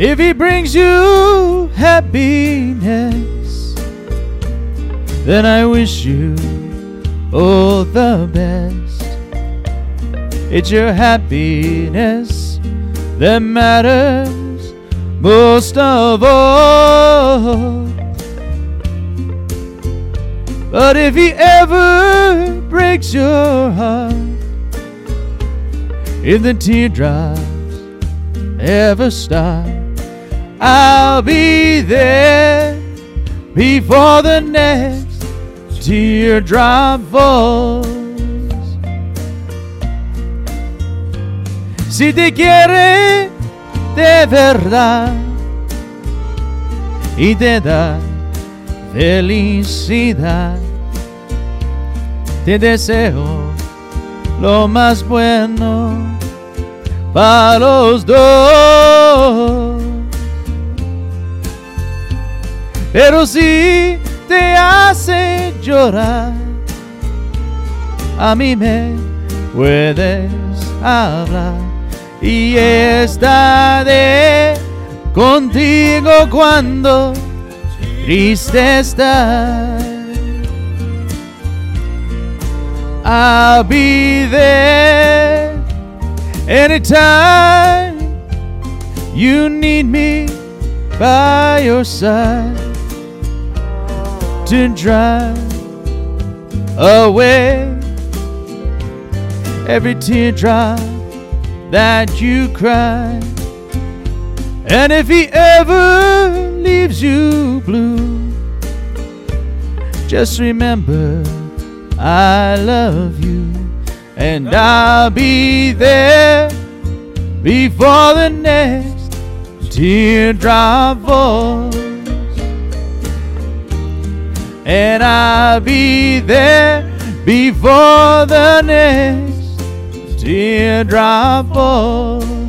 If He brings you happiness, then I wish you all the best. It's your happiness that matters most of all. But if he ever breaks your heart, if the teardrops ever start, I'll be there before the next teardrop falls. Si te quiere de verdad y te da felicidad, te deseo lo más bueno para los dos. Pero si te hace llorar, a mí me puedes hablar y estaré contigo cuando triste estás. I'll be anytime you need me by your side to drive away every teardrop that you cry. And if he ever leaves you blue, just remember I love you, and I'll be there before the next teardrop falls. And I'll be there before the next teardrop falls.